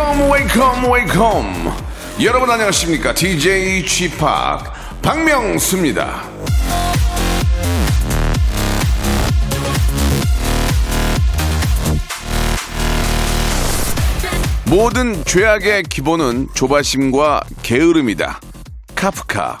Welcome welcome welcome 여러분 안녕하십니까? DJ p 박명수입니다. 모든 죄악의 기본은 조바심과 게으름이다. 카프카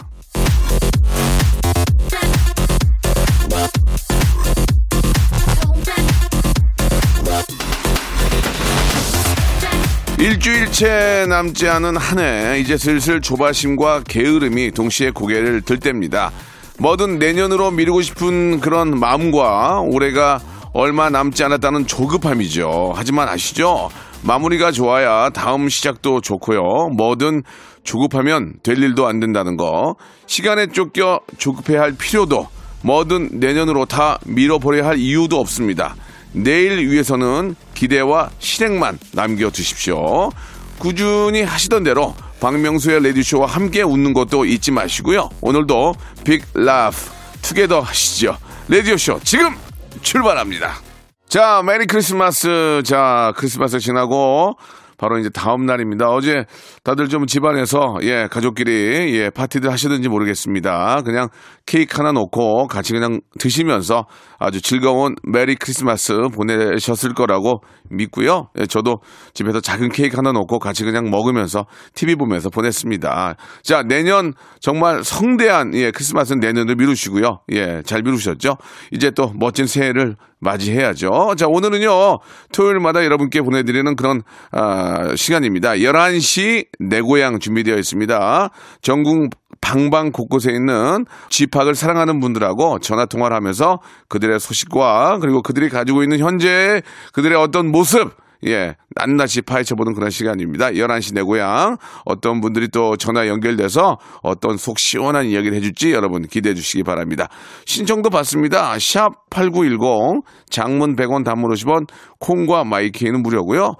일주일째 남지 않은 한 해 이제 슬슬 조바심과 게으름이 동시에 고개를 들 때입니다. 뭐든 내년으로 미루고 싶은 그런 마음과 올해가 얼마 남지 않았다는 조급함이죠. 하지만 아시죠? 마무리가 좋아야 다음 시작도 좋고요. 뭐든 조급하면 될 일도 안 된다는 거. 시간에 쫓겨 조급해야 할 필요도 뭐든 내년으로 다 밀어버려야 할 이유도 없습니다. 내일 위해서는 기대와 실행만 남겨두십시오. 꾸준히 하시던 대로 박명수의 라디오쇼와 함께 웃는 것도 잊지 마시고요. 오늘도 big laugh together 하시죠. 라디오쇼 지금 출발합니다. 자, Merry Christmas. 자, 크리스마스 지나고 바로 이제 다음 날입니다. 어제 다들 좀 집안에서 예 가족끼리 예 파티들 하시든지 모르겠습니다. 그냥 케이크 하나 놓고 같이 그냥 드시면서 아주 즐거운 메리 크리스마스 보내셨을 거라고 믿고요. 예, 저도 집에서 작은 케이크 하나 놓고 같이 그냥 먹으면서 TV 보면서 보냈습니다. 자 내년 정말 성대한 예 크리스마스는 내년을 미루시고요. 예잘 미루셨죠? 이제 또 멋진 새해를 맞이해야죠. 자, 오늘은요, 토요일마다 여러분께 보내드리는 그런, 아, 시간입니다. 11시 내 고향 준비되어 있습니다. 전국 방방 곳곳에 있는 지팍을 사랑하는 분들하고 전화 통화를 하면서 그들의 소식과 그리고 그들이 가지고 있는 현재 그들의 어떤 모습, 예, 낱낱이 파헤쳐보는 그런 시간입니다. 11시 내 고향. 어떤 분들이 또 전화 연결돼서 어떤 속 시원한 이야기를 해줄지 여러분 기대해 주시기 바랍니다. 신청도 받습니다. 샵 8910, 장문 100원 단문 50원, 콩과 my K는 무료고요.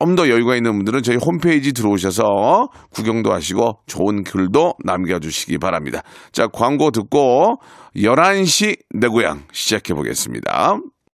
좀 더 여유가 있는 분들은 저희 홈페이지 들어오셔서 구경도 하시고 좋은 글도 남겨주시기 바랍니다. 자, 광고 듣고 11시 내 고향 시작해 보겠습니다.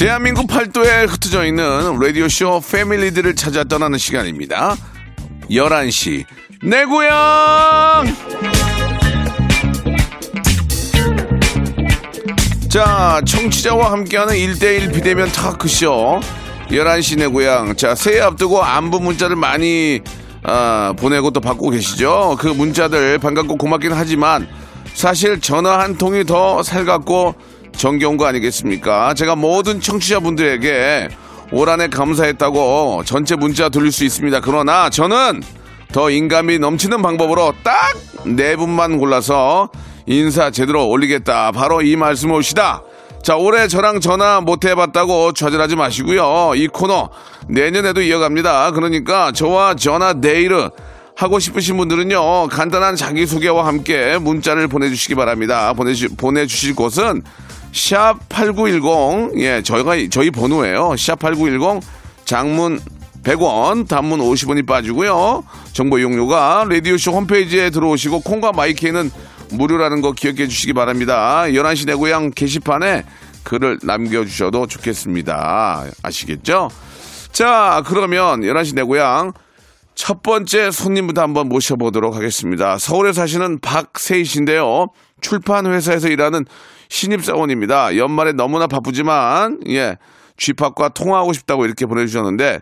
대한민국 팔도에 흩어져 있는 라디오쇼 패밀리들을 찾아 떠나는 시간입니다. 11시 내 고향! 자, 청취자와 함께하는 1대1 비대면 타크쇼 11시 내 고향. 자, 새해 앞두고 안부 문자를 많이 아, 보내고 또 받고 계시죠? 그 문자들 반갑고 고맙긴 하지만 사실 전화 한 통이 더 살갑고 정겨운 거 아니겠습니까? 제가 모든 청취자분들에게 올 한 해 감사했다고 전체 문자 돌릴 수 있습니다. 그러나 저는 더 인감이 넘치는 방법으로 딱 네 분만 골라서 인사 제대로 올리겠다. 바로 이 말씀 옵시다. 자, 올해 저랑 전화 못 해봤다고 좌절하지 마시고요. 이 코너 내년에도 이어갑니다. 그러니까 저와 전화 내일은 하고 싶으신 분들은요, 간단한 자기소개와 함께 문자를 보내주시기 바랍니다. 보내주, 보내주실 곳은 샵8910, 예, 저희가, 저희 번호예요. 샵8910, 장문 100원, 단문 50원이 빠지고요. 정보 이용료가 라디오쇼 홈페이지에 들어오시고 콩과 마이크에는 무료라는 거 기억해 주시기 바랍니다. 11시 내 고향 게시판에 글을 남겨주셔도 좋겠습니다. 아시겠죠? 자, 그러면 11시 내 고향 첫 번째 손님부터 한번 모셔보도록 하겠습니다. 서울에 사시는 박세희 씨인데요. 출판 회사에서 일하는 신입사원입니다. 연말에 너무나 바쁘지만 예. 쥐팍과 통화하고 싶다고 이렇게 보내주셨는데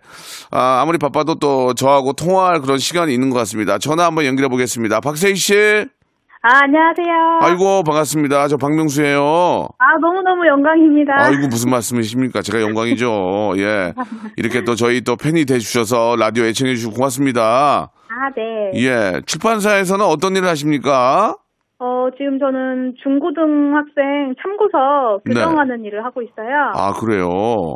아, 아무리 바빠도 또 저하고 통화할 그런 시간이 있는 것 같습니다. 전화 한번 연결해 보겠습니다. 박세희 씨. 아, 안녕하세요. 아이고, 반갑습니다. 저 박명수예요. 아, 너무너무 영광입니다. 아이고, 무슨 말씀이십니까? 제가 영광이죠. 예. 이렇게 또 저희 또 팬이 돼주셔서 라디오 애청해 주시고 고맙습니다. 아, 네. 예. 출판사에서는 어떤 일을 하십니까? 어, 지금 저는 중고등학생 참고서 교정하는 일을 하고 있어요. 네. 아, 그래요.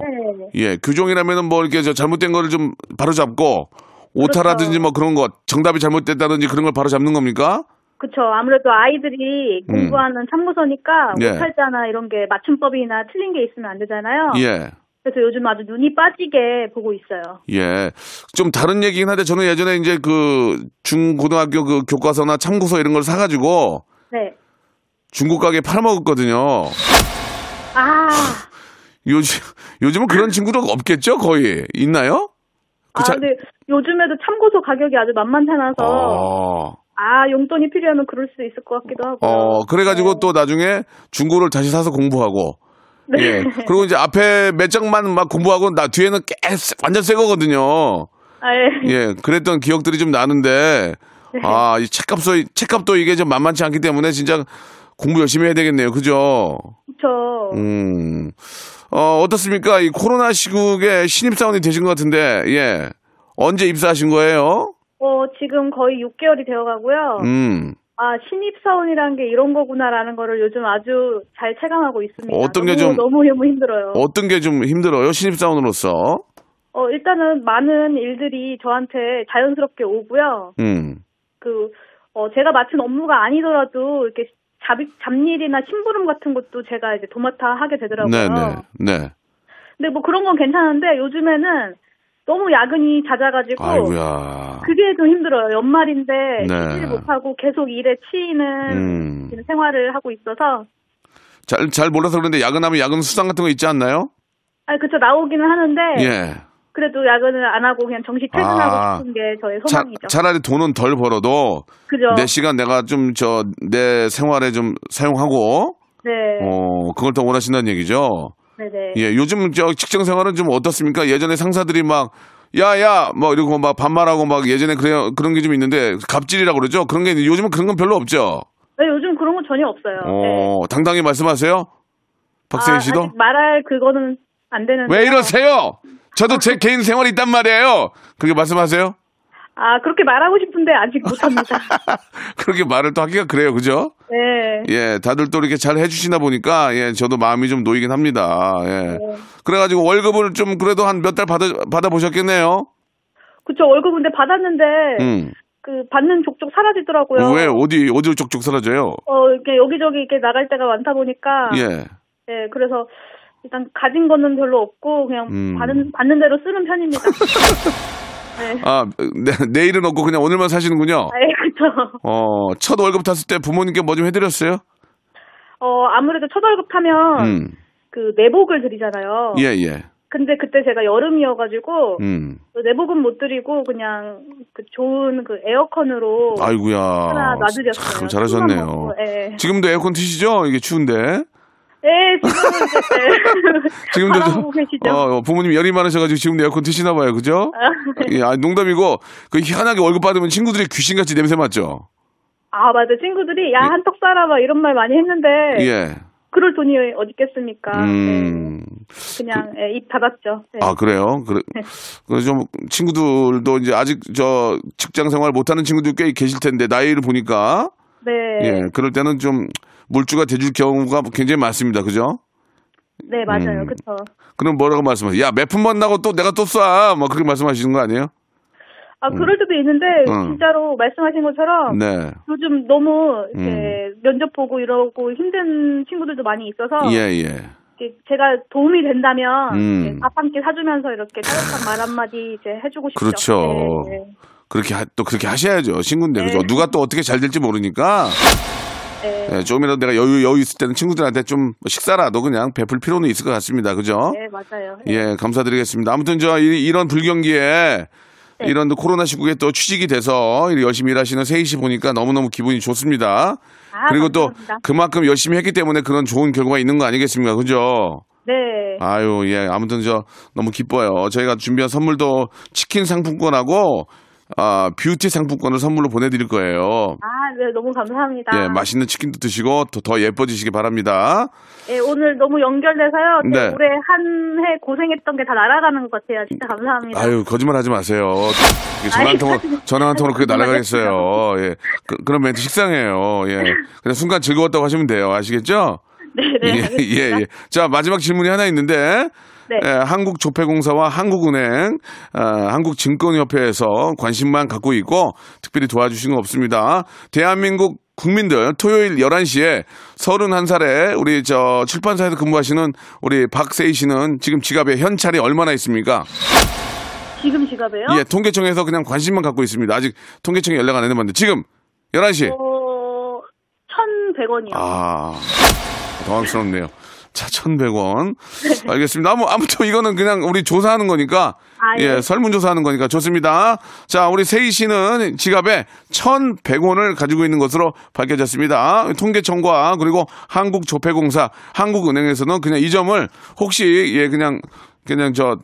네. 예. 교정이라면은 뭐 이렇게 저 잘못된 거를 좀 바로 잡고 오타라든지 뭐 그런 거 정답이 잘못됐다든지 그런 걸 바로 잡는 겁니까? 그쵸. 아무래도 아이들이 음. 공부하는 참고서니까 예. 오탈자나 이런 게 맞춤법이나 틀린 게 있으면 안 되잖아요. 예. 그래서 요즘 아주 눈이 빠지게 보고 있어요. 예. 좀 다른 얘기긴 한데 저는 예전에 이제 그 중고등학교 그 교과서나 참고서 이런 걸 사가지고 네. 중고 가게에 팔아먹었거든요. 아, 요즘, 요즘은 그런 친구도 없겠죠? 거의. 있나요? 아, 그 자- 근데 요즘에도 참고서 가격이 아주 만만찮아서 어, 아, 용돈이 필요하면 그럴 수 있을 것 같기도 하고. 어, 그래가지고 또 나중에 중고를 다시 사서 공부하고. 네. 예. 그리고 이제 앞에 몇 장만 막 공부하고 나 뒤에는 깨, 완전 새 거거든요. 아, 예. 예. 그랬던 기억들이 좀 나는데, 네. 아, 이 책값도, 책값도 이게 좀 만만치 않기 때문에 진짜 공부 열심히 해야 되겠네요. 그죠? 그쵸. 음. 어, 어떻습니까? 이 코로나 시국에 신입사원이 되신 것 같은데, 예. 언제 입사하신 거예요? 어, 지금 거의 6개월이 되어 가고요. 음. 아, 신입사원이라는 게 이런 거구나라는 거를 요즘 아주 잘 체감하고 있습니다. 어떤 게 좀- 너무 너무 힘들어요. 어떤 게 좀 힘들어요? 신입사원으로서? 어, 일단은 많은 일들이 저한테 자연스럽게 오고요. 음. 그, 어, 제가 맡은 업무가 아니더라도 이렇게 잡, 잡일이나 심부름 같은 것도 제가 이제 도맡아 하게 되더라고요. 네네. 네. 근데 뭐 그런 건 괜찮은데 요즘에는 너무 야근이 잦아가지고 아이고야. 그게 좀 힘들어요. 연말인데 네. 쉬지 못하고 계속 일에 치이는 음. 생활을 하고 있어서 잘, 잘 몰라서 그런데 야근하면 야근 수당 같은 거 있지 않나요? 아 그쵸 나오기는 하는데 예. 그래도 야근을 안 하고 그냥 정시 퇴근하고 아. 싶은 게 저의 차, 소망이죠. 차 라리 돈은 덜 벌어도 그죠? 내 시간 내가 좀 저 내 생활에 좀 사용하고 네, 어 그걸 더 원하신다는 얘기죠. 네네. 예, 요즘 저 직장 생활은 좀 어떻습니까? 예전에 상사들이 막 야야 뭐 이러고 막 반말하고 막 예전에 그래 그런 게 좀 있는데 갑질이라고 그러죠. 그런 게 있는데 요즘은 그런 건 별로 없죠. 네, 요즘 그런 건 전혀 없어요. 네. 어 당당히 말씀하세요. 박세희 아, 씨도 말할 그거는 안 되는데. 왜 이러세요? 저도 제 개인 생활이 있단 말이에요. 그렇게 말씀하세요? 아 그렇게 말하고 싶은데 아직 못합니다. 그렇게 말을 또 하기가 그래요, 그죠? 네. 예, 다들 또 이렇게 잘 해주시나 보니까, 예, 저도 마음이 좀 놓이긴 합니다. 예. 그래가지고 월급을 좀 그래도 한 몇 달 받아, 받아보셨겠네요? 그쵸 월급 근데 받았는데 음. 그 받는 족족 사라지더라고요. 왜, 어디, 어디로 쪽쪽 사라져요? 어 이렇게 여기저기 이렇게 나갈 때가 많다 보니까 예. 예 그래서 일단 가진 거는 별로 없고 그냥 음. 받는 받는 대로 쓰는 편입니다. 네. 아, 내, 내일은 없고 그냥 오늘만 사시는군요. 아, 예, 그쵸. 어, 첫 월급 탔을 때 부모님께 뭐 좀 해드렸어요? 어 아무래도 첫 월급 타면 음. 그 내복을 드리잖아요. 예, 예. 근데 그때 제가 여름이어가지고 음. 그 내복은 못 드리고 그냥 그 좋은 그 에어컨으로 아이고야. 하나 놔드렸어요. 참 잘하셨네요. 예. 지금도 에어컨 트시죠? 이게 추운데. 예, 지금 이제 네. 지금도 바라보고 계시죠? 어, 어, 부모님 열이 많으셔가지고 지금도 에어컨 트시나 봐요, 그죠? 예, 아, 농담이고 그 희한하게 월급 받으면 친구들이 귀신같이 냄새 맡죠. 아 맞아 친구들이 야 한턱 쏴라 막 이런 말 많이 했는데 예. 그럴 돈이 어디 있겠습니까? 음. 네. 그냥 예, 입 닫았죠. 네. 아 그래요? 그래. 그래서 좀 친구들도 이제 아직 저 직장 생활 못하는 친구들 꽤 계실 텐데 나이를 보니까 네, 예, 그럴 때는 좀 물주가 돼줄 경우가 굉장히 많습니다, 그죠? 네 맞아요, 음. 그렇죠. 그럼 뭐라고 말씀하세요? 야, 몇 푼 만 나고 또 내가 또 쏴. 뭐 그렇게 말씀하시는 거 아니에요? 아 그럴 때도 있는데 음. 진짜로 말씀하신 것처럼 네. 요즘 너무 이제 면접 보고 이러고 힘든 친구들도 많이 있어서 예, 예. 이렇게 제가 도움이 된다면 음. 이렇게 밥한끼 사주면서 이렇게 따뜻한 말 한마디 이제 해주고 싶죠. 그렇죠. 네, 그렇게 하- 또 그렇게 하셔야죠. 친구인데 네. 그죠? 누가 또 어떻게 잘 될지 모르니까 네, 네. 예, 조금이라도 내가 여유 여유 있을 때는 친구들한테 좀 식사라도 그냥 베풀 필요는 있을 것 같습니다. 그죠? 네, 맞아요. 네. 예, 감사드리겠습니다. 아무튼 저 이, 런 불경기에 네. 이런 또 코로나 시국에 또 취직이 돼서 열심히 일하시는 세희 씨 보니까 너무너무 기분이 좋습니다. 아, 그리고 또 감사합니다. 그만큼 열심히 했기 때문에 그런 좋은 결과가 있는 거 아니겠습니까? 그죠? 네. 아유, 예. 아무튼 저 너무 기뻐요. 저희가 준비한 선물도 치킨 상품권하고 아, 뷰티 상품권을 선물로 보내드릴 거예요. 아, 네, 너무 감사합니다. 예, 맛있는 치킨도 드시고 더, 더 예뻐지시기 바랍니다. 예, 오늘 너무 연결돼서요. 네. 네. 올해 한 해 고생했던 게 다 날아가는 것 같아요. 진짜 감사합니다. 아유, 거짓말 하지 마세요. 전화 한 통으로, 전화 한 통으로 그게 날아가겠어요. 예. 그, 그런 멘트 식상해요. 예. 그냥 순간 즐거웠다고 하시면 돼요. 아시겠죠? 네, 네. 예. 예, 예. 자, 마지막 질문이 하나 있는데, 네. 예, 한국조폐공사와 한국은행, 아, 한국증권협회에서 관심만 갖고 있고, 특별히 도와주신 건 없습니다. 대한민국 국민들 토요일 11시에 31살에 우리 저 출판사에서 근무하시는 우리 박세희 씨는 지금 지갑에 현찰이 얼마나 있습니까? 지금 지갑에요? 예, 통계청에서 그냥 관심만 갖고 있습니다. 아직 통계청에 연락 안 했는데 지금 11시. 어, 1,100원이요. 아, 당황스럽네요. 자, 1,100원. 알겠습니다. 아무, 아무튼 이거는 그냥 우리 조사하는 거니까, 아, 예, 예. 설문조사하는 거니까 좋습니다. 자, 우리 세희 씨는 지갑에 1,100원을 가지고 있는 것으로 밝혀졌습니다. 통계청과 그리고 한국조폐공사, 한국은행에서는 그냥 이 점을 혹시, 예, 그냥, 그냥 저,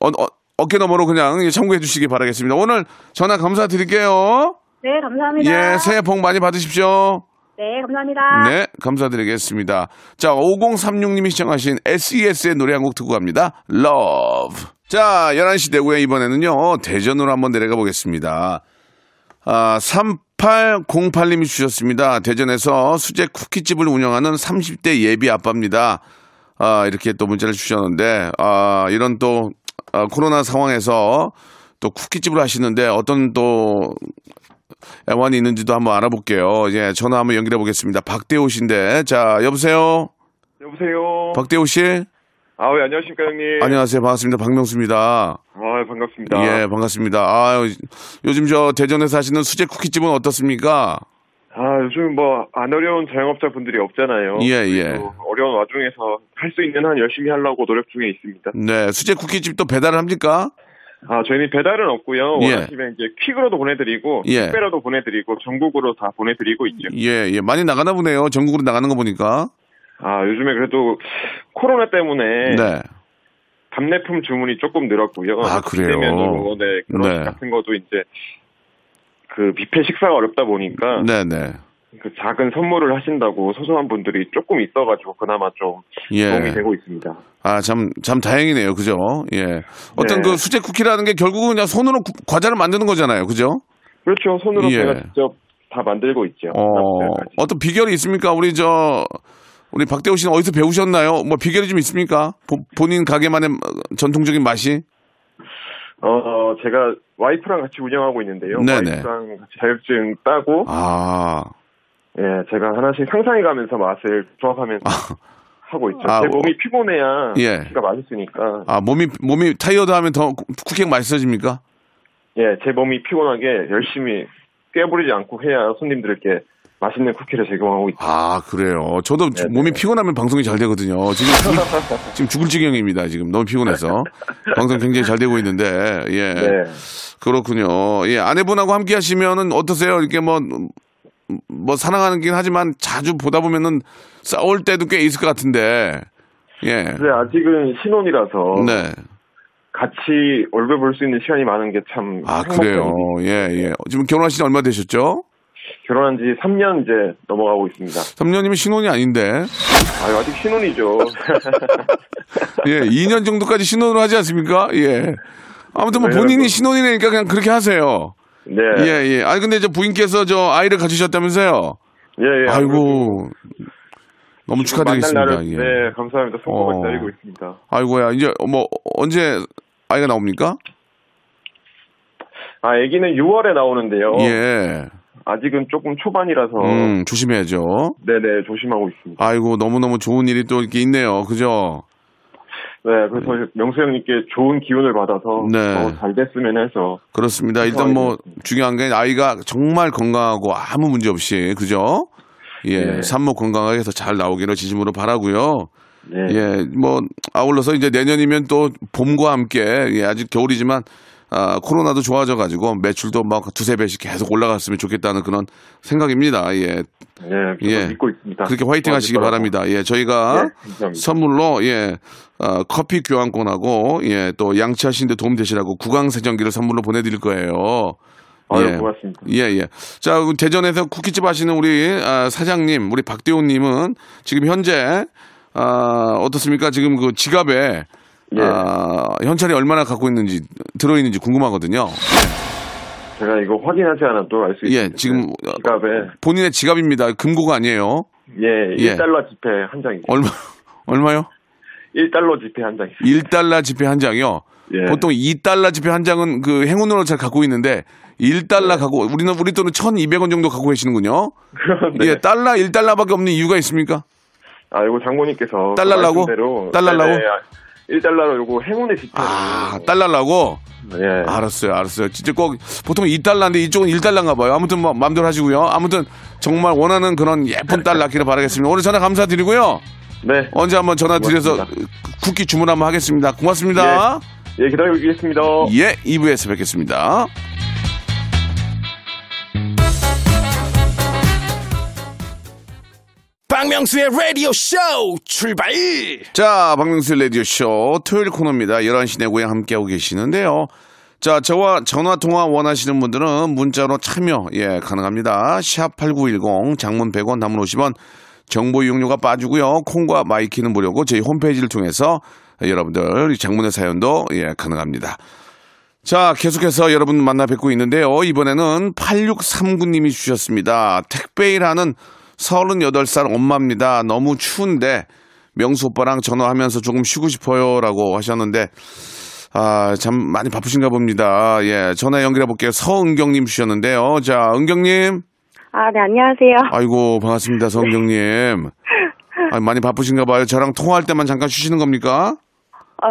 어, 어, 어깨 너머로 그냥 참고해 주시기 바라겠습니다. 오늘 전화 감사드릴게요. 네, 감사합니다. 예, 새해 복 많이 받으십시오. 네, 감사합니다. 네, 감사드리겠습니다. 자, 5036님이 시청하신 SES의 노래 한 곡 듣고 갑니다. Love. 자, 11시 대구에 이번에는요, 대전으로 한번 내려가 보겠습니다. 아, 3808님이 주셨습니다. 대전에서 수제 쿠키집을 운영하는 30대 예비 아빠입니다. 아, 이렇게 또 문자를 주셨는데, 아, 이런 또, 아, 코로나 상황에서 또 쿠키집을 하시는데 어떤 또 애완이 있는지도 한번 알아볼게요. 예, 전화 한번 연결해 보겠습니다. 박대호 씨인데, 자, 여보세요? 여보세요. 박대호 씨? 아, 왜 안녕하십니까 형님. 안녕하세요. 반갑습니다. 박명수입니다. 아, 반갑습니다. 예, 반갑습니다. 아, 요즘 저 대전에서 하시는 수제 쿠키집은 어떻습니까? 아, 요즘 뭐 안 어려운 자영업자 분들이 없잖아요. 예, 예. 어려운 와중에서 할 수 있는 한 열심히 하려고 노력 중에 있습니다. 네, 수제 쿠키집도 배달을 합니까? 아, 저희는 배달은 없고요. 예. 원하시면 이제 퀵으로도 보내드리고, 예. 택배로도 보내드리고, 전국으로 다 보내드리고 있죠. 예, 예. 많이 나가나 보네요. 전국으로 나가는 거 보니까. 아, 요즘에 그래도 코로나 때문에 네. 답례품 주문이 조금 늘었고요. 아, 그래요? 네, 결혼식 네. 같은 것도 이제 그 뷔페 식사가 어렵다 보니까 네, 네. 그 작은 선물을 하신다고 소소한 분들이 조금 있어가지고 그나마 좀 예. 도움이 되고 있습니다. 아, 참, 참 다행이네요. 그죠? 예. 어떤 네. 그 수제 쿠키라는 게 결국은 그냥 손으로 구- 과자를 만드는 거잖아요. 그죠? 그렇죠. 손으로 예. 제가 직접 다 만들고 있죠. 어. 어떤 비결이 있습니까? 우리 저, 우리 박대호 씨는 어디서 배우셨나요? 뭐 비결이 좀 있습니까? 보- 본인 가게만의 어, 전통적인 맛이? 어, 어, 제가 와이프랑 같이 운영하고 있는데요. 네네. 와이프랑 같이 자격증 따고 아, 예, 제가 하나씩 상상해가면서 맛을 조합하면서 하고 있죠. 아, 제 어, 몸이 피곤해야 예. 쿠키가 맛있으니까 아, 몸이, 몸이 타이어드 하면 더 쿠- 쿠키가 맛있어집니까? 예, 제 몸이 피곤하게 열심히 꾀부리지 않고 해야 손님들께 맛있는 쿠키를 제공하고 있죠. 아, 그래요. 저도 주- 몸이 피곤하면 방송이 잘 되거든요. 지금 죽을, 지금 죽을 지경입니다. 지금 너무 피곤해서. 방송 굉장히 잘 되고 있는데, 예. 네. 그렇군요. 예, 아내분하고 함께 하시면은 어떠세요? 이렇게 뭐, 뭐 사랑하긴 하지만 자주 보다 보면은 싸울 때도 꽤 있을 것 같은데, 예. 네, 아직은 신혼이라서 네. 같이 얼굴 볼 수 있는 시간이 많은 게 참 아, 그래요. 예, 예. 지금 결혼하신 지 얼마 되셨죠? 결혼한 지 3년 이제 넘어가고 있습니다. 3년이면 신혼이 아닌데. 아, 아직 신혼이죠. 예, 2년 정도까지 신혼으로 하지 않습니까? 예. 아무튼 뭐 네, 본인이 뭐- 신혼이니까 그냥 그렇게 하세요. 네. 예, 예. 아니, 근데 저 부인께서 저 아이를 가지셨다면서요? 예, 예. 아이고. 너무 축하드리겠습니다. 날을, 예. 네, 감사합니다. 손꼽아 어. 기다리고 있습니다. 아이고야, 이제 뭐 언제 아이가 나옵니까? 아, 아기는 6월에 나오는데요. 예. 아직은 조금 초반이라서 음, 조심해야죠. 네네 조심하고 있습니다. 아이고, 너무너무 좋은 일이 또 이렇게 있네요. 그죠? 네, 그래서 명수 형님께 좋은 기운을 받아서 네. 더잘 됐으면 해서 그렇습니다. 일단 뭐 중요한 게 아이가 정말 건강하고 아무 문제 없이 그죠? 예, 네. 산모 건강하게 해서 잘 나오기를 진심으로 바라고요. 네. 예, 뭐 아울러서 이제 내년이면 또 봄과 함께 예, 아직 겨울이지만 아, 코로나도 좋아져 가지고 매출도 막 두세 배씩 계속 올라갔으면 좋겠다는 그런 생각입니다. 예. 예, 예. 믿고 있습니다. 그렇게 화이팅 하시기. 바랍니다. 예, 저희가 네, 감사합니다. 선물로 예 어, 커피 교환권하고 예 또 양치하시는데 도움 되시라고 구강 세정기를 선물로 보내 드릴 거예요. 아유, 고맙습니다. 예, 예. 자, 그 대전에서 쿠키집 하시는 우리 아, 사장님, 우리 박대호 님은 지금 현재 아, 어떻습니까? 지금 그 지갑에 예. 아, 현찰이 얼마나 갖고 있는지 들어 있는지 궁금하거든요. 제가 이거 확인하지 않아도 알수 있습니다. 예, 지금 어, 지갑에 본인의 지갑입니다. 금고가 아니에요. 예, 예. 1달러 지폐 한 장이 있어요. 얼마 얼마요? 1달러 지폐 한 장이 있어요. 1달러 지폐 한 장이요. 예. 보통 2달러 지폐 한 장은 그 행운으로 잘 갖고 있는데 1달러 네. 갖고 우리는 우리 돈은 1,200원 정도 갖고 계시는군요. 네. 예, 달러 1달러밖에 없는 이유가 있습니까? 아, 이거 장모님께서 달라라고? 달라라고? 네, 네, 1달러로 요거 행운의 지폐를 아, 달러라고? 예. 알았어요, 알았어요. 진짜 꼭 보통 2달러인데 이쪽은 1달러인가 봐요. 아무튼 뭐 마음대로 하시고요. 아무튼 정말 원하는 그런 예쁜 딸 낳기를 바라겠습니다. 오늘 전화 감사드리고요. 네. 언제 한번 전화 드려서 고맙습니다. 쿠키 주문 한번 하겠습니다. 고맙습니다. 예, 기다리고 있겠습니다. 예, 2부에서 뵙겠습니다. 박명수의 라디오 쇼 출발 자, 박명수 라디오 쇼 토요일 코너입니다. 11시 내 고향에 함께하고 계시는데요. 자, 저와 전화통화 원하시는 분들은 문자로 참여, 예, 가능합니다. 샵8910, 장문 100원, 단문 50원, 정보 이용료가 빠지고요. 콩과 my K는 무료고, 저희 홈페이지를 통해서 여러분들 이 장문의 사연도, 예, 가능합니다. 자, 계속해서 여러분 만나 뵙고 있는데요. 이번에는 8639님이 주셨습니다. 택배일하는 38살 엄마입니다. 너무 추운데 명수 오빠랑 전화하면서 조금 쉬고 싶어요. 라고 하셨는데, 아, 참 많이 바쁘신가 봅니다. 예, 전화 연결해 볼게요. 서은경 님 주셨는데요. 자, 은경 님. 아, 네, 안녕하세요. 아이고, 반갑습니다. 서은경 님. 아, 많이 바쁘신가 봐요. 저랑 통화할 때만 잠깐 쉬시는 겁니까? 아,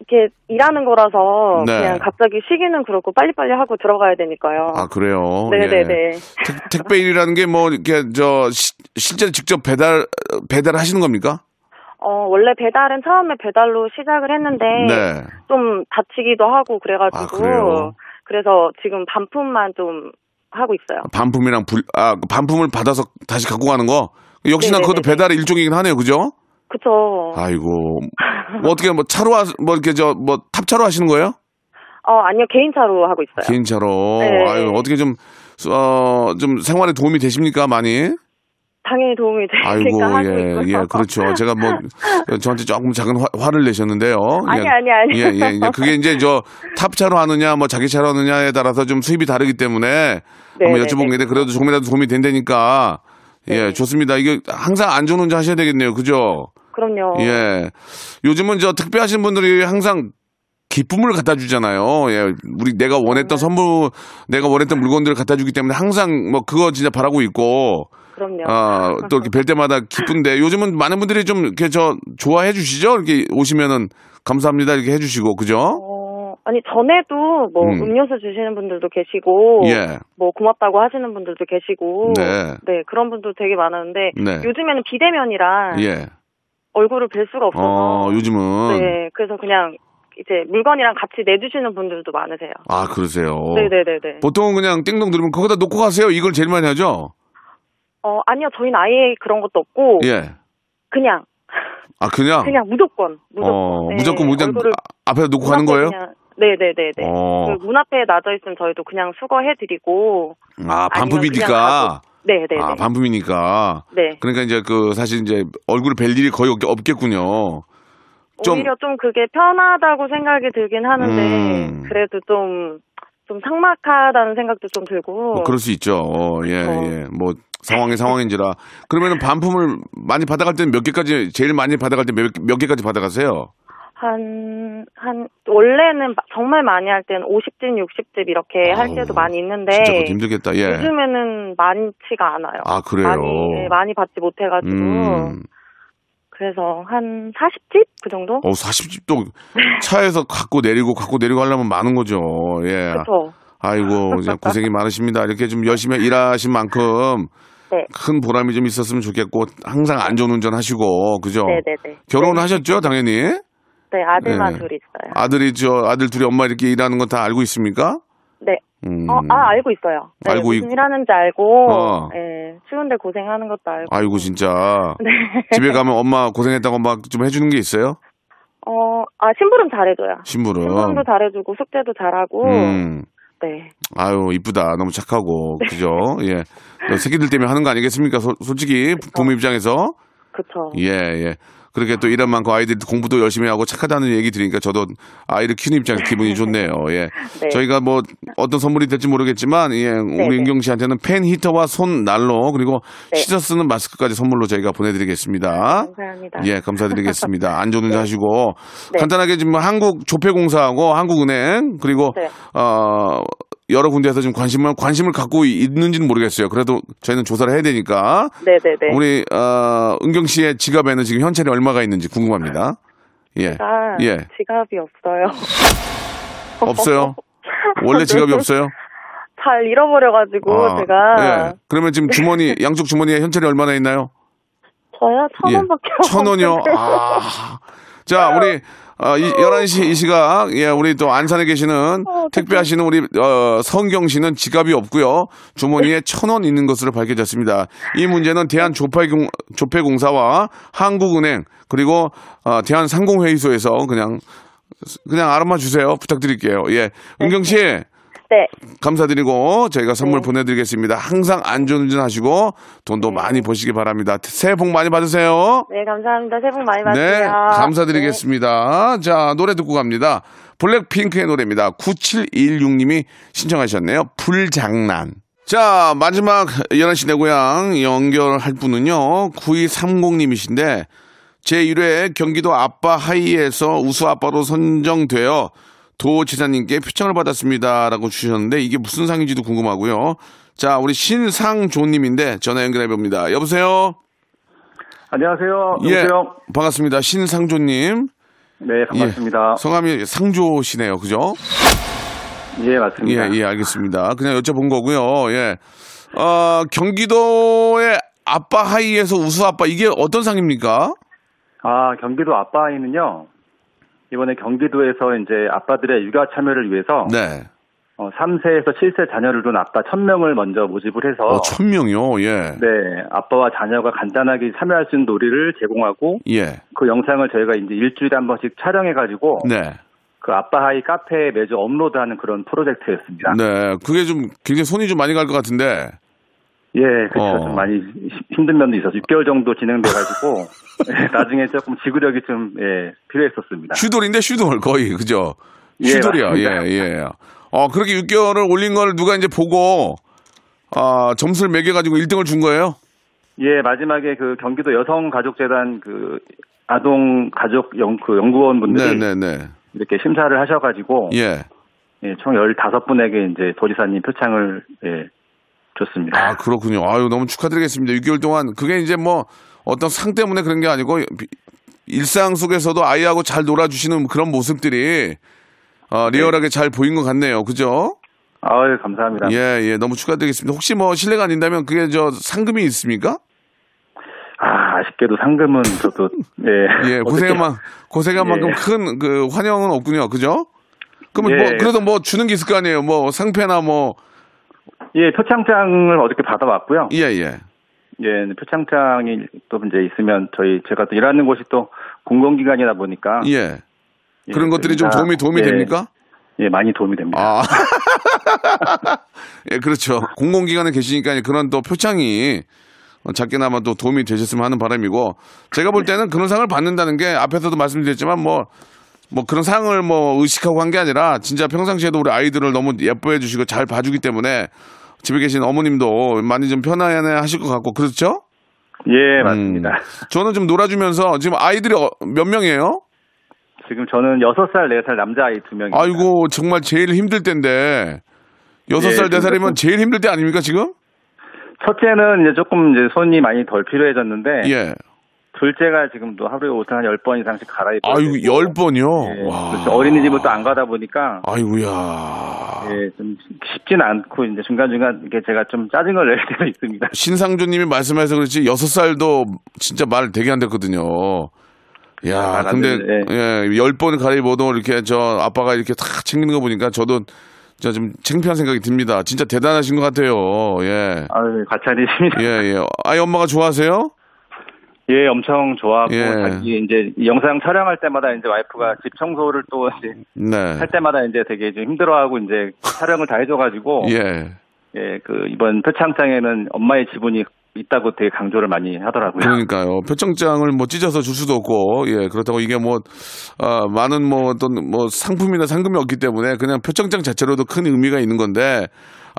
이렇게 일하는 거라서 네. 그냥 갑자기 쉬기는 그렇고 빨리빨리 하고 들어가야 되니까요. 아, 그래요? 네네네. 예. 택, 택배 일이라는 게 뭐, 이렇게, 저, 시- 실제로 직접 배달, 배달을 하시는 겁니까? 어, 원래 배달은 처음에 배달로 시작을 했는데 네. 좀 다치기도 하고 그래가지고 아? 그래서 지금 반품만 좀 하고 있어요. 반품이랑 불, 아, 반품을 받아서 다시 갖고 가는 거? 역시나 네네네네. 그것도 배달의 일종이긴 하네요. 그죠? 그쵸. 아이고. 뭐 어떻게 뭐 차로 하, 뭐 이렇게 저 뭐 탑차로 하시는 거예요? 어, 아니요, 개인차로 하고 있어요. 개인차로. 네. 아유, 어떻게 좀, 어, 좀 생활에 도움이 되십니까? 많이? 당연히 도움이 아이고, 되니까 하고 예. 예, 그렇죠. 제가 뭐, 저한테 조금 작은 화, 를 내셨는데요. 아니, 예. 아니, 아니. 예, 예, 이제 그게 이제 저 탑차로 하느냐, 뭐 자기 차로 하느냐에 따라서 좀 수입이 다르기 때문에 한번 네, 여쭤본 네, 게 그래도 조금이라도 도움이 된다니까. 예, 네. 좋습니다. 이게 항상 안전 운전 하셔야 되겠네요. 그죠? 그럼요. 예. 요즘은 저 특별하신 분들이 항상 기쁨을 갖다 주잖아요. 예. 우리 내가 원했던 선물, 내가 원했던 물건들을 갖다 주기 때문에 항상 뭐 그거 진짜 바라고 있고, 그럼요. 아, 또 이렇게 뵐 때마다 기쁜데 요즘은 많은 분들이 좀 이렇게 저 좋아해 주시죠? 이렇게 오시면은 감사합니다. 이렇게 해 주시고, 그죠? 어, 아니 전에도 뭐 음. 음. 료수 주시는 분들도 계시고 예. 뭐 고맙다고 하시는 분들도 계시고 네. 그런 분들 되게 많았는데 네. 요즘에는 비대면이라 예. 얼굴을 뵐 수가 없어서 어, 요즘은. 네 그래서 그냥 이제 물건이랑 같이 내주시는 분들도 많으세요. 아, 그러세요. 네네네네. 보통은 그냥 띵동 들으면 거기다 놓고 가세요. 이걸 제일 많이 하죠? 어 아니요 저희는 아예 그런 것도 없고 예. 그냥 아, 그냥? 그냥 무조건 무조건 어, 네, 무조건 아- 앞에 놓고 문 가는 거예요? 그냥- 네네네네. 어. 그문 앞에 놔져 있으면 저희도 그냥 수거해드리고 아, 반품이니까. 네네네. 아, 반품이니까. 네. 그러니까 이제 그 사실 이제 얼굴을 뵐 일이 거의 없- 없겠군요. 좀- 오히려 좀 그게 편하다고 생각이 들긴 하는데 음. 그래도 좀좀 삭막하다는 생각도 좀 들고 뭐 그럴 수 있죠. 어, 예, 그렇죠. 예. 뭐 상황이 상황인지라. 그러면은 반품을 많이 받아갈 때는 몇 개까지 제일 많이 받아갈 때몇몇 개까지 받아가세요? 한, 한, 원래는 마- 정말 많이 할 때는 50집, 60집 이렇게 할 아우, 때도 많이 있는데, 진짜 힘들겠다. 예. 요즘에는 많지가 않아요. 아, 그래요? 많이, 네, 많이 받지 못해가지고, 음. 그래서 한 40집? 그 정도? 어, 40집도 차에서 갖고 내리고 갖고 내리고 하려면 많은 거죠. 예. 그쵸. 아이고, 이제 고생이 많으십니다. 이렇게 좀 열심히 일하신 만큼 네. 큰 보람이 좀 있었으면 좋겠고 항상 안전 운전 하시고 그죠? 네네네. 결혼하셨죠, 당연히. 네, 아들만 네. 둘 있어요. 아들이 저 아들 둘이 엄마 이렇게 일하는 건 다 알고 있습니까? 네. 음. 어, 아, 알고 있어요. 네, 알고 있- 일 하는지 알고, 어. 예, 추운데 고생하는 것도 알고. 아이고 진짜. 네. 집에 가면 엄마 고생했다고 막 좀 해주는 게 있어요? 어, 아, 심부름 잘해줘요. 심부름. 심부름도 잘해주고, 숙제도 잘하고, 음. 네. 아유 이쁘다. 너무 착하고 그죠? 예. 너 새끼들 때문에 하는 거 아니겠습니까? 소- 솔직히 부모 입장에서 그쵸. 예 예. 그렇게 또 일한 만큼 아이들이 공부도 열심히 하고 착하다는 얘기 들으니까 저도 아이를 키우는 입장에서 기분이 좋네요. 예. 네. 저희가 뭐 어떤 선물이 될지 모르겠지만 예, 우리 네. 은경 씨한테는 팬 히터와 손 난로 그리고 네. 씻어 쓰는 마스크까지 선물로 저희가 보내드리겠습니다. 감사합니다. 예, 감사드리겠습니다. 안전운전 하시고 네. 간단하게 지금 한국 조폐공사하고 한국은행 그리고 네. 어 여러 군데에서 지금 관심을 관심을 갖고 있는지는 모르겠어요. 그래도 저희는 조사를 해야 되니까 네네네. 우리 어 은경 씨의 지갑에는 지금 현찰이 얼마가 있는지 궁금합니다. 예, 제가 예, 지갑이 없어요. 없어요. 원래 지갑이 없어요. 잘 잃어버려가지고, 아, 제가. 예. 그러면 지금 주머니 양쪽 주머니에 현찰이 얼마나 있나요? 저요? 천 예. 원밖에 천 원이요. 아. 자, 우리 어, 이, 11시 이 시각 예, 우리 또 안산에 계시는 어, 택배하시는 우리 어, 성경 씨는 지갑이 없고요. 주머니에 천 원 있는 것으로 밝혀졌습니다. 이 문제는 대한 조폐공, 조폐공사와 한국은행 그리고 어, 대한상공회의소에서 그냥 그냥 알아봐 주세요. 부탁드릴게요. 예. 은경 씨 네. 감사드리고 저희가 선물 네. 보내드리겠습니다. 항상 안전운전 하시고 돈도 많이 버시기 바랍니다. 새해 복 많이 받으세요. 네, 감사합니다. 새해 복 많이 받으세요. 네, 감사드리겠습니다. 자, 노래 듣고 갑니다. 블랙핑크의 노래입니다. 9716님이 신청하셨네요. 불장난. 자, 마지막 11시 내 고향 연결할 분은요. 9230님이신데 제1회 경기도 아빠 하이에서 우수 아빠로 선정되어 도지사님께 표창을 받았습니다. 라고 주셨는데 이게 무슨 상인지도 궁금하고요. 자, 우리 신상조님인데 전화 연결해 봅니다. 여보세요? 안녕하세요. 예, 여보세요. 반갑습니다. 신상조님. 네, 반갑습니다. 예, 성함이 상조시네요. 그죠? 예, 맞습니다. 예, 예, 알겠습니다. 그냥 여쭤본 거고요. 예. 어, 경기도의 아빠 하이에서 우수 아빠 이게 어떤 상입니까? 아, 경기도 아빠아이는요. 이번에 경기도에서 이제 아빠들의 육아 참여를 위해서 네. 어, 3세에서 7세 자녀를 둔 아빠 1000명을 먼저 모집을 해서 어, 천 명이요. 예. 네, 아빠와 자녀가 간단하게 참여할 수 있는 놀이를 제공하고 예. 그 영상을 저희가 이제 일주일에 한 번씩 촬영해 가지고 네. 그 아빠하이 카페에 매주 업로드하는 그런 프로젝트였습니다. 네. 그게 좀 굉장히 손이 좀 많이 갈 것 같은데. 예, 그렇죠. 어. 좀 많이 히- 힘든 면도 있어서 6개월 정도 진행돼가지고 예, 나중에 조금 지구력이 좀 예, 필요했었습니다. 슈돌인데 슈돌 거의 그죠? 예, 슈돌이야. 예, 맞습니다. 예. 어, 그렇게 6개월을 올린 걸 누가 이제 보고 아, 점수를 매겨 가지고 1등을 준 거예요? 예, 마지막에 그 경기도 여성가족재단 그 아동 가족 연, 그 연구원 분들이 네, 네, 네. 이렇게 심사를 하셔가지고 예. 예, 총 15분에게 이제 도지사님 표창을 예, 줬습니다. 아, 그렇군요. 아유, 너무 축하드리겠습니다. 6개월 동안. 그게 이제 뭐 어떤 상 때문에 그런 게 아니고 비- 일상 속에서도 아이하고 잘 놀아주시는 그런 모습들이 어, 리얼하게 잘 보인 것 같네요. 그죠? 아유, 감사합니다. 예, 예. 너무 축하드리겠습니다. 혹시 뭐 실례가 아닌다면 그게 저 상금이 있습니까? 아, 아쉽게도 상금은 저도 예. 예, 고생한, 만, 고생한 예. 만큼 큰 그 환영은 없군요. 그죠? 그러면 예. 뭐, 그래도 뭐 주는 게 있을 거 아니에요. 뭐 상패나 뭐, 예, 표창장을 어저께 받아왔고요. 예, 예. 예, 표창장이 또 이제 있으면 저희 제가 또 일하는 곳이 또 공공기관이다 보니까 예. 예, 그런 것들이 좀 인사- 도움이, 도움이 예, 됩니까? 예, 많이 도움이 됩니다. 아. 예, 그렇죠. 공공기관에 계시니까 그런 또 표창이 작게나마 또 도움이 되셨으면 하는 바람이고 제가 볼 때는 그런 상을 받는다는 게 앞에서도 말씀드렸지만 뭐, 뭐 그런 상을 뭐 의식하고 한 게 아니라 진짜 평상시에도 우리 아이들을 너무 예뻐해 주시고 잘 봐주기 때문에 집에 계신 어머님도 많이 좀 편안해 하실 것 같고 그렇죠? 예, 맞습니다. 음. 저는 좀 놀아주면서 지금 아이들이 어- 몇 명이에요? 지금 저는 6살, 4살 남자아이 두 명입니다. 아이고 정말 제일 힘들 때인데 여섯 예, 살네 살이면 좀- 제일 힘들 때 아닙니까 지금? 첫째는 이제 조금 이제 손이 많이 덜 필요해졌는데 예. 둘째가 지금도 하루에 옷을 한 10번 이상씩 갈아입고 아이고 열 번이요. 예, 와. 그렇죠. 어린이집을 또안 가다 보니까 아이고야. 예, 좀 쉽진 않고 이제 중간중간 이게 제가 좀 짜증을 낼 때가 있습니다. 신상조님이 말씀해서 그렇지 여섯 살도 진짜 말 되게 안 됐거든요. 야, 아, 근데 네. 예, 열 번을 갈아입어도 이렇게 저 아빠가 이렇게 다 챙기는 거 보니까 저도 진짜 좀 창피한 생각이 듭니다. 진짜 대단하신 것 같아요. 예. 아유, 과찬이십니다. 예, 예. 아이 엄마가 좋아하세요? 예, 엄청 좋아하고 예. 자기 이제 영상 촬영할 때마다 이제 와이프가 집 청소를 또 이제 네. 할 때마다 이제 되게 좀 힘들어하고 이제 촬영을 다 해줘가지고 예. 예, 그 이번 표창장에는 엄마의 지분이 있다고 되게 강조를 많이 하더라고요. 그러니까요. 표창장을 뭐 찢어서 줄 수도 없고, 예, 그렇다고 이게 뭐, 아, 많은 뭐 어떤 뭐 상품이나 상금이 없기 때문에 그냥 표창장 자체로도 큰 의미가 있는 건데,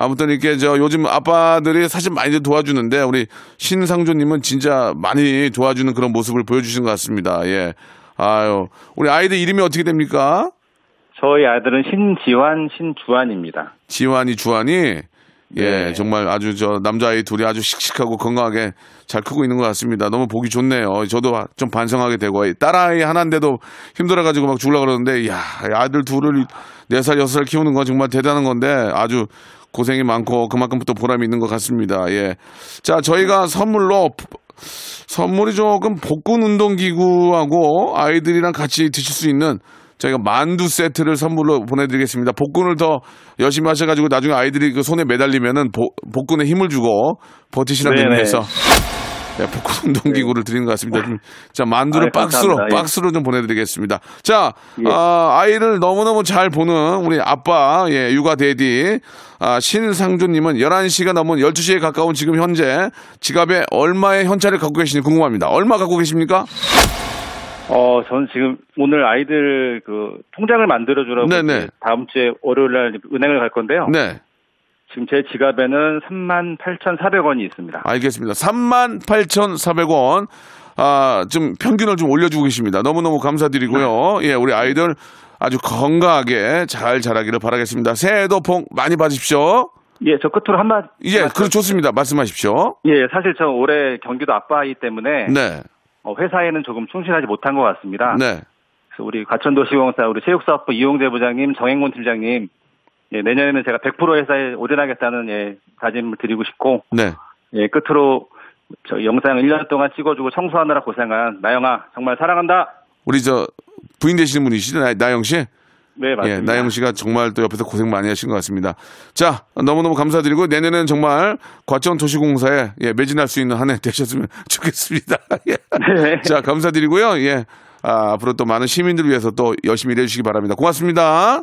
아무튼 이렇게 저 요즘 아빠들이 사실 많이 도와주는데, 우리 신상조님은 진짜 많이 도와주는 그런 모습을 보여주신 것 같습니다. 예. 아유, 우리 아이들 이름이 어떻게 됩니까? 저희 아들은 신지환, 신주환입니다. 지환이, 주환이, 예, 네. 정말 아주 저 남자아이 둘이 아주 씩씩하고 건강하게 잘 크고 있는 것 같습니다. 너무 보기 좋네요. 저도 좀 반성하게 되고, 딸아이 하나인데도 힘들어가지고 막 죽으려고 그러는데, 야 아들 둘을 네 살 여섯 살 키우는 건 정말 대단한 건데, 아주 고생이 많고, 그만큼 또 보람이 있는 것 같습니다. 예. 자, 저희가 선물로, 선물이 조금 복근 운동기구하고 아이들이랑 같이 드실 수 있는 저희가 만두 세트를 선물로 보내드리겠습니다. 복근을 더 열심히 하셔가지고 나중에 아이들이 그 손에 매달리면은 복, 복근에 힘을 주고 버티시라는. 의미에서 네, 복근 운동기구를 드리는 것 같습니다. 좀, 자, 만두를 아유, 박스로, 감사합니다. 예. 박스로 좀 보내드리겠습니다. 자, 예. 아, 아이를 너무너무 잘 보는 우리 아빠, 예, 육아 데디, 아, 신상조님은 11시가 넘은 12시에 가까운 지금 현재 지갑에 얼마의 현찰을 갖고 계시는지 궁금합니다. 얼마 갖고 계십니까? 어, 저는 지금 오늘 아이들 그 통장을 만들어 주라고 네네. 이제 다음 주에 월요일 날 은행을 갈 건데요. 네. 지금 제 지갑에는 3만 8,400원이 있습니다. 알겠습니다. 38,400원. 아, 좀 평균을 좀 올려주고 계십니다. 너무너무 감사드리고요. 예, 우리 아이들 아주 건강하게 잘 자라기를 바라겠습니다. 새해도 복 많이 받으십시오. 예, 저 끝으로 한 마디. 예, 그렇 좋습니다. 말씀하십시오. 예, 사실 저 올해 경기도 아빠이기 때문에 네. 어, 회사에는 조금 충실하지 못한 것 같습니다. 네. 그래서 우리 과천도시공사 우리 체육사업부 이용재 부장님, 정행곤 팀장님, 예, 내년에는 제가 100% 회사에 올인하겠다는 예, 다짐을 드리고 싶고, 네. 예, 끝으로 저 영상 1년 동안 찍어주고 청소하느라 고생한 나영아 정말 사랑한다. 우리 저 부인 되시는 분이시죠? 나- 나영 씨? 네, 맞습니다. 예, 나영 씨가 정말 또 옆에서 고생 많이 하신 것 같습니다. 자, 너무너무 감사드리고 내년에는 정말 과천 도시공사에 예, 매진할 수 있는 한 해 되셨으면 좋겠습니다. 예. 네. 자, 감사드리고요. 예. 아, 앞으로 또 많은 시민들 위해서 또 열심히 일해 주시기 바랍니다. 고맙습니다.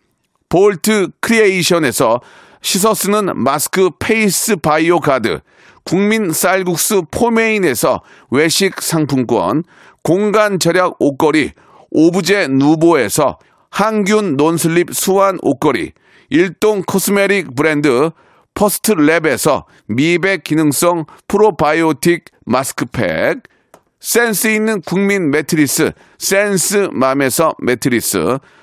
볼트 크리에이션에서 씻어 쓰는 마스크 페이스 바이오 가드, 국민 쌀국수 포메인에서 외식 상품권, 공간 절약 옷걸이, 오브제 누보에서 항균 논슬립 수완 옷걸이, 일동 코스메틱 브랜드 퍼스트 랩에서 미백 기능성 프로바이오틱 마스크팩, 센스 있는 국민 매트리스 센스맘에서 매트리스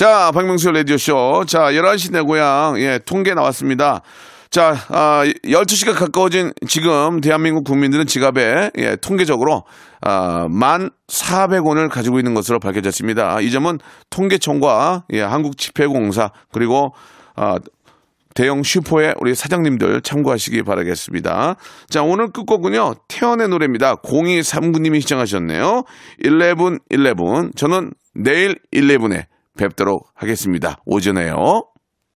자, 박명수 라디오쇼. 자, 11시 내 고향, 예, 통계 나왔습니다. 자, 아, 12시가 가까워진 지금 대한민국 국민들은 지갑에, 예, 통계적으로, 아, 만 400원을 가지고 있는 것으로 밝혀졌습니다. 이 점은 통계청과, 예, 한국집회공사, 그리고, 아, 대형 슈퍼의 우리 사장님들 참고하시기 바라겠습니다. 자, 오늘 끝곡은요, 태연의 노래입니다. 0239님이 시청하셨네요. 11, 11. 저는 내일 11에 뵙도록 하겠습니다. 오전에요.